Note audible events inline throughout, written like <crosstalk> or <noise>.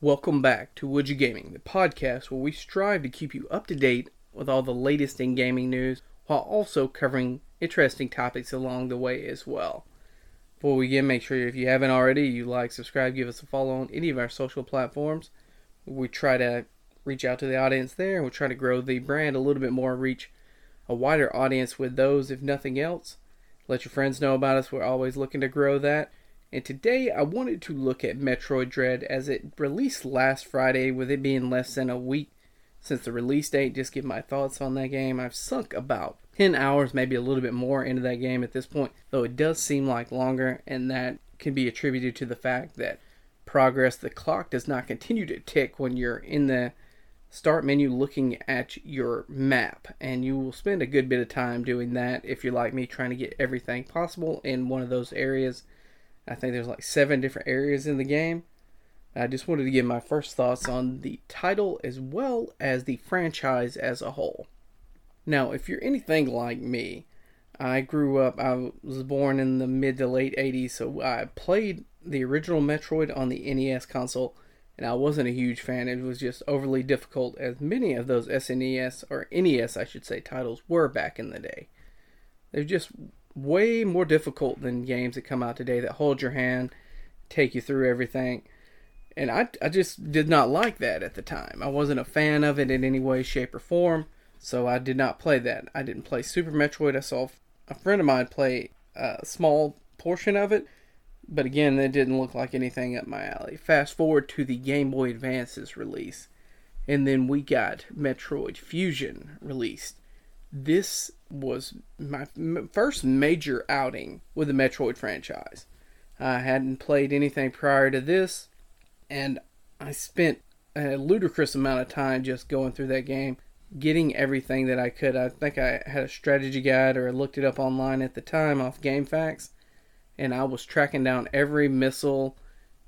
Welcome back to Would You Gaming, the podcast where we strive to keep you up to date with all the latest in gaming news while also covering interesting topics along the way as well. Before we begin, make sure if you haven't already, you like, subscribe, give us a follow on any of our social platforms. We try to reach out to the audience there and we try to grow the brand a little bit more, reach a wider audience with those, if nothing else. Let your friends know about us. We're always looking to grow that. And today I wanted to look at Metroid Dread as it released last Friday, with it being less than a week since the release date. Just give my thoughts on that game. I've sunk about 10 hours, maybe a little bit more, into that game at this point, though it does seem like longer, and that can be attributed to the fact that progress, the clock does not continue to tick when you're in the start menu looking at your map and you will spend a good bit of time doing that if you're like me trying to get everything possible in one of those areas I think there's like seven different areas in the game. I just wanted to give my first thoughts on the title as well as the franchise as a whole. Now, if you're anything like me, I grew up, I was born in the mid to late 80s, so I played the original Metroid on the NES console, and I wasn't a huge fan. It was just overly difficult, as many of those SNES, or NES, I should say, titles were back in the day. They're just way more difficult than games that come out today that hold your hand, take you through everything. And I, I just did not like that at the time. I wasn't a fan of it in any way, shape, or form, so I did not play that. I didn't play Super Metroid. I saw a friend of mine play a small portion of it, but again, it didn't look like anything up my alley. Fast forward to the Game Boy Advance's release, and then we got Metroid Fusion released this was my first major outing with the Metroid franchise. I hadn't played anything prior to this, and I spent a ludicrous amount of time just going through that game, getting everything that I could. I think I had a strategy guide or I looked it up online at the time off GameFAQs, and I was tracking down every missile,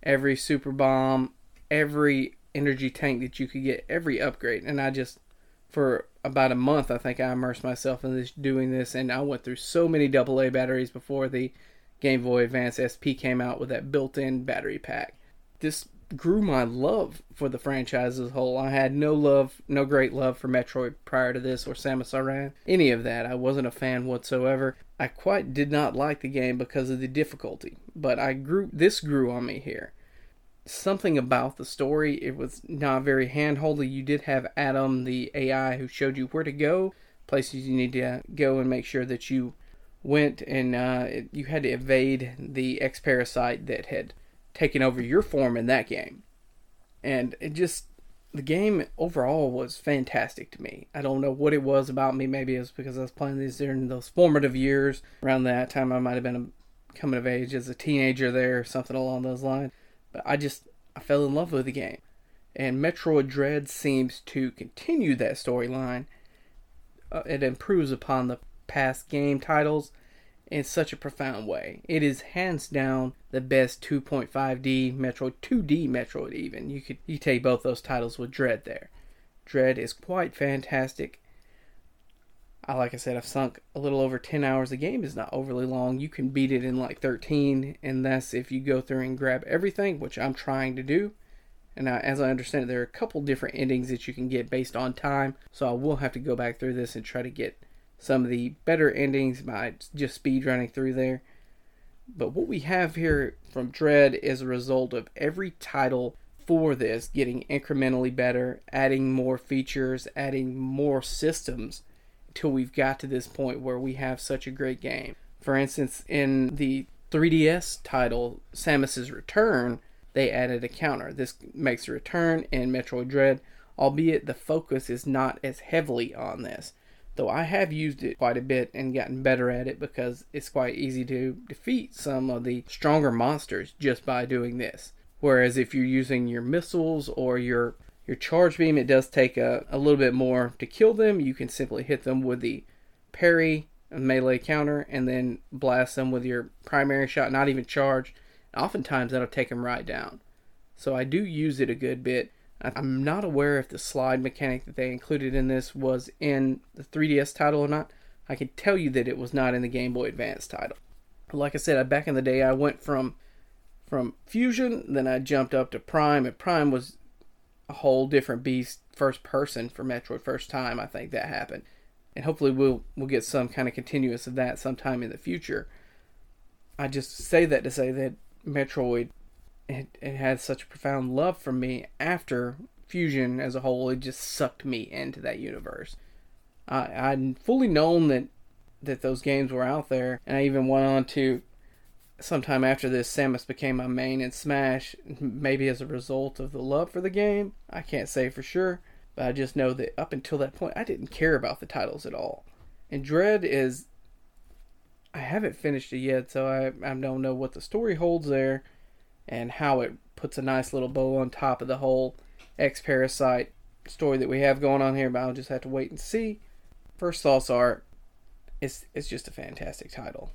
every super bomb, every energy tank that you could get, every upgrade, and I just for about a month, I think I immersed myself in this doing this, and I went through so many AA batteries before the Game Boy Advance SP came out with that built-in battery pack. This grew my love for the franchise as a whole. I had no love, no great love for Metroid prior to this or Samus Aran, any of that. I wasn't a fan whatsoever. I quite did not like the game because of the difficulty, but I grew. This grew on me here something about the story. It was not very handholdy. You did have Adam, the AI, who showed you where to go, places you need to go, and make sure that you went and uh, you had to evade the X parasite that had taken over your form in that game. And it just the game overall was fantastic to me. I don't know what it was about me. Maybe it was because I was playing these during those formative years. Around that time, I might have been coming of age as a teenager there, something along those lines. But I just I fell in love with the game. And Metroid Dread seems to continue that storyline. Uh, it improves upon the past game titles in such a profound way. It is hands down the best 2.5D Metroid, 2D Metroid even. You could you take both those titles with Dread there. Dread is quite fantastic. I, like I said, I've sunk a little over 10 hours. The game is not overly long. You can beat it in like 13, and that's if you go through and grab everything, which I'm trying to do. And I, as I understand it, there are a couple different endings that you can get based on time. So I will have to go back through this and try to get some of the better endings by just speed running through there. But what we have here from Dread is a result of every title for this getting incrementally better, adding more features, adding more systems till we've got to this point where we have such a great game. For instance, in the 3DS title Samus's Return, they added a counter. This makes a return in Metroid Dread, albeit the focus is not as heavily on this. Though I have used it quite a bit and gotten better at it because it's quite easy to defeat some of the stronger monsters just by doing this. Whereas if you're using your missiles or your your charge beam, it does take a, a little bit more to kill them. You can simply hit them with the parry melee counter and then blast them with your primary shot, not even charge. Oftentimes that'll take them right down. So I do use it a good bit. I'm not aware if the slide mechanic that they included in this was in the 3DS title or not. I can tell you that it was not in the Game Boy Advance title. Like I said, back in the day, I went from from Fusion, then I jumped up to Prime, and Prime was a whole different beast first person for Metroid first time I think that happened. And hopefully we'll we'll get some kind of continuous of that sometime in the future. I just say that to say that Metroid it, it had such a profound love for me after Fusion as a whole, it just sucked me into that universe. I, I'd fully known that that those games were out there, and I even went on to sometime after this, Samus became my main in Smash, maybe as a result of the love for the game. I can't say for sure, but I just know that up until that point, I didn't care about the titles at all. And Dread is. I haven't finished it yet, so I, I don't know what the story holds there and how it puts a nice little bow on top of the whole X Parasite story that we have going on here, but I'll just have to wait and see. First thoughts are it's it's just a fantastic title.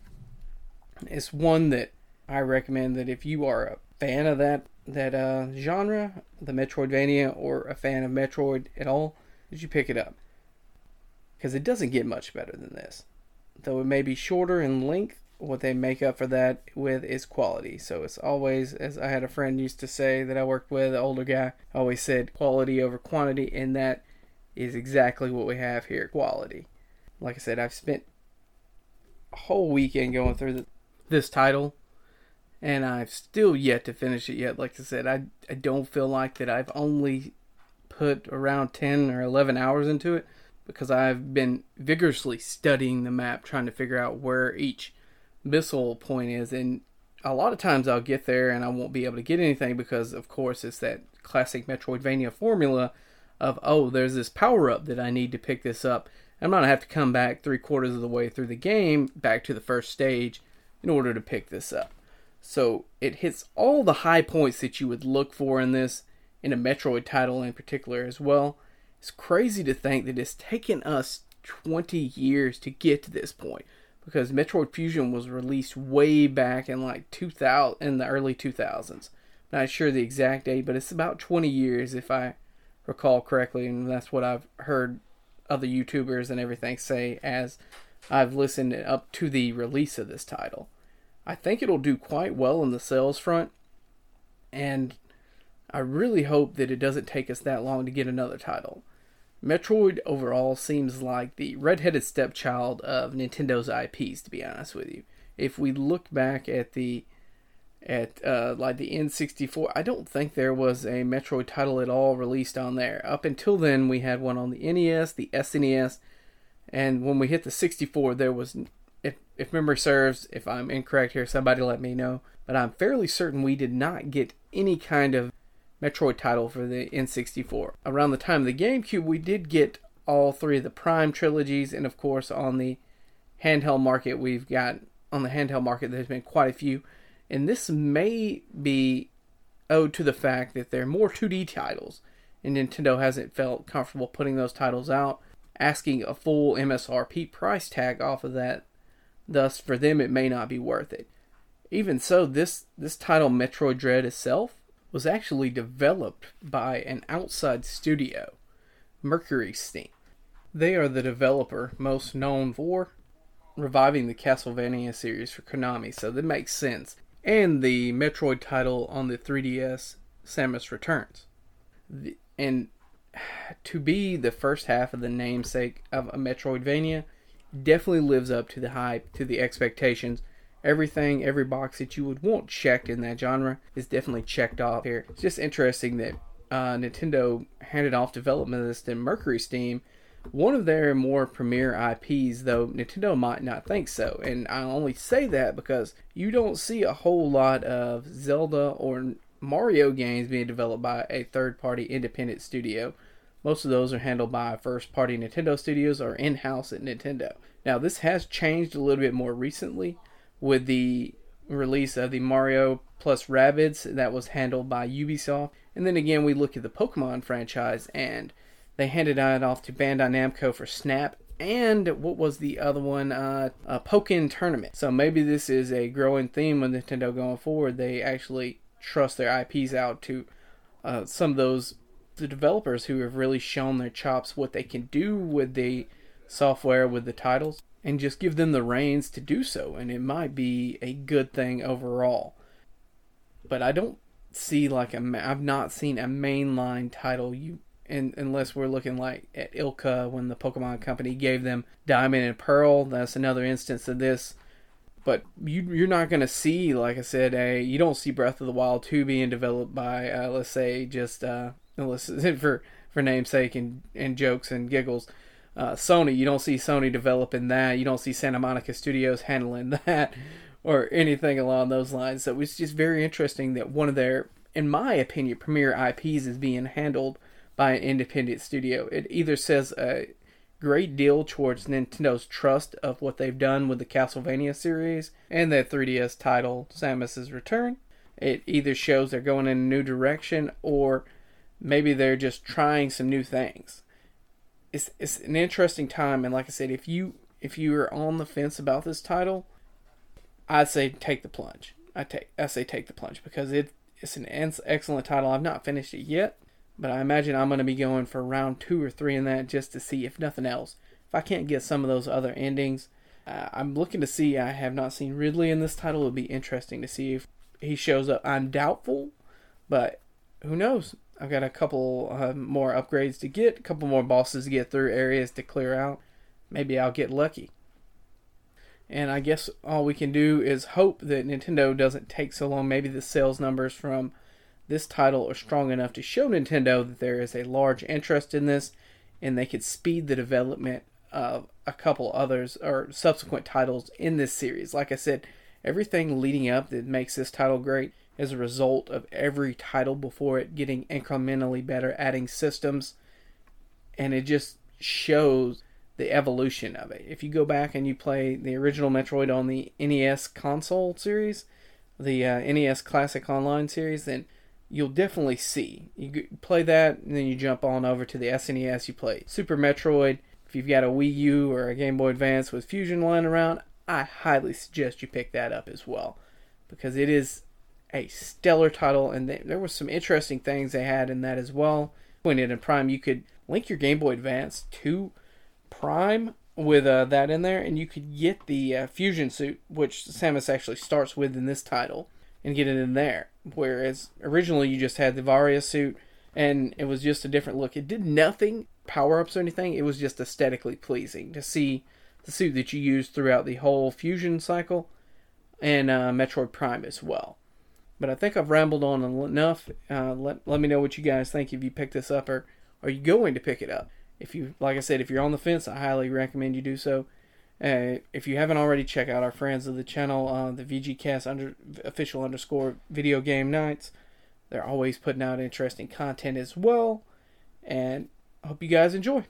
It's one that I recommend that if you are a fan of that that uh, genre, the Metroidvania, or a fan of Metroid at all, that you pick it up because it doesn't get much better than this. Though it may be shorter in length, what they make up for that with is quality. So it's always, as I had a friend used to say that I worked with, an older guy, always said quality over quantity, and that is exactly what we have here quality. Like I said, I've spent a whole weekend going through the, this title, and I've still yet to finish it yet. Like I said, I, I don't feel like that I've only put around 10 or 11 hours into it because I've been vigorously studying the map, trying to figure out where each missile point is. And a lot of times I'll get there and I won't be able to get anything because, of course, it's that classic Metroidvania formula of, oh, there's this power up that I need to pick this up. I'm to have to come back three quarters of the way through the game back to the first stage in order to pick this up. So it hits all the high points that you would look for in this, in a Metroid title in particular as well. It's crazy to think that it's taken us 20 years to get to this point because Metroid Fusion was released way back in like 2000 in the early 2000s. Not sure the exact date, but it's about 20 years if I recall correctly, and that's what I've heard other YouTubers and everything say as I've listened up to the release of this title. I think it'll do quite well in the sales front, and I really hope that it doesn't take us that long to get another title. Metroid overall seems like the redheaded stepchild of Nintendo's IPs, to be honest with you. If we look back at the at uh, like the N64, I don't think there was a Metroid title at all released on there. Up until then, we had one on the NES, the SNES, and when we hit the 64, there was, if memory serves, if I'm incorrect here, somebody let me know. But I'm fairly certain we did not get any kind of Metroid title for the N64. Around the time of the GameCube, we did get all three of the Prime trilogies, and of course, on the handheld market, we've got on the handheld market, there's been quite a few. And this may be owed to the fact that there are more 2D titles, and Nintendo hasn't felt comfortable putting those titles out, asking a full MSRP price tag off of that. Thus, for them, it may not be worth it. Even so, this this title, Metroid Dread itself, was actually developed by an outside studio, Mercury Steam. They are the developer most known for reviving the Castlevania series for Konami, so that makes sense. And the Metroid title on the 3DS, Samus Returns. The, and to be the first half of the namesake of a Metroidvania definitely lives up to the hype, to the expectations, everything, every box that you would want checked in that genre is definitely checked off here. It's just interesting that uh, Nintendo handed off development of this to Mercury Steam, one of their more premier IPs, though Nintendo might not think so. And I only say that because you don't see a whole lot of Zelda or Mario games being developed by a third party independent studio. Most of those are handled by first party Nintendo studios or in house at Nintendo. Now, this has changed a little bit more recently with the release of the Mario plus Rabbids that was handled by Ubisoft. And then again, we look at the Pokemon franchise and they handed it off to Bandai Namco for Snap and what was the other one? Uh, a Pokken Tournament. So maybe this is a growing theme with Nintendo going forward. They actually trust their IPs out to uh, some of those the developers who have really shown their chops what they can do with the software with the titles and just give them the reins to do so, and it might be a good thing overall. But I don't see like a I've not seen a mainline title you and unless we're looking like at ILCA when the Pokemon Company gave them Diamond and Pearl. That's another instance of this. But you you're not gonna see like I said a you don't see Breath of the Wild two being developed by uh, let's say just uh, let's <laughs> for for namesake and and jokes and giggles. Uh, Sony, you don't see Sony developing that. You don't see Santa Monica Studios handling <laughs> that or anything along those lines. So it's just very interesting that one of their, in my opinion, premier IPs is being handled by an independent studio. It either says a great deal towards Nintendo's trust of what they've done with the Castlevania series and their 3DS title Samus's Return. It either shows they're going in a new direction or maybe they're just trying some new things. It's it's an interesting time and like I said if you if you are on the fence about this title, I'd say take the plunge. I take I say take the plunge because it it's an excellent title. I've not finished it yet, but I imagine I'm going to be going for round two or three in that just to see if nothing else. If I can't get some of those other endings, uh, I'm looking to see. I have not seen Ridley in this title. It would be interesting to see if he shows up. I'm doubtful, but who knows? I've got a couple uh, more upgrades to get, a couple more bosses to get through, areas to clear out. Maybe I'll get lucky. And I guess all we can do is hope that Nintendo doesn't take so long. Maybe the sales numbers from this title are strong enough to show Nintendo that there is a large interest in this and they could speed the development of a couple others or subsequent titles in this series. Like I said, everything leading up that makes this title great is a result of every title before it getting incrementally better, adding systems, and it just shows the evolution of it. If you go back and you play the original Metroid on the NES console series, the uh, NES Classic Online series, then you'll definitely see. You play that, and then you jump on over to the SNES. You play Super Metroid. If you've got a Wii U or a Game Boy Advance with Fusion lying around, I highly suggest you pick that up as well, because it is a stellar title, and there were some interesting things they had in that as well. When it in Prime, you could link your Game Boy Advance to Prime with uh, that in there, and you could get the uh, fusion suit, which Samus actually starts with in this title, and get it in there. Whereas originally you just had the Varia suit, and it was just a different look. It did nothing power ups or anything. It was just aesthetically pleasing to see the suit that you used throughout the whole fusion cycle, and uh, Metroid Prime as well. But I think I've rambled on enough. Uh, let let me know what you guys think if you pick this up or are you going to pick it up if you like I said, if you're on the fence, I highly recommend you do so. Uh, if you haven't already, check out our friends of the channel, uh, the VGCast under official underscore video game nights. They're always putting out interesting content as well, and I hope you guys enjoy.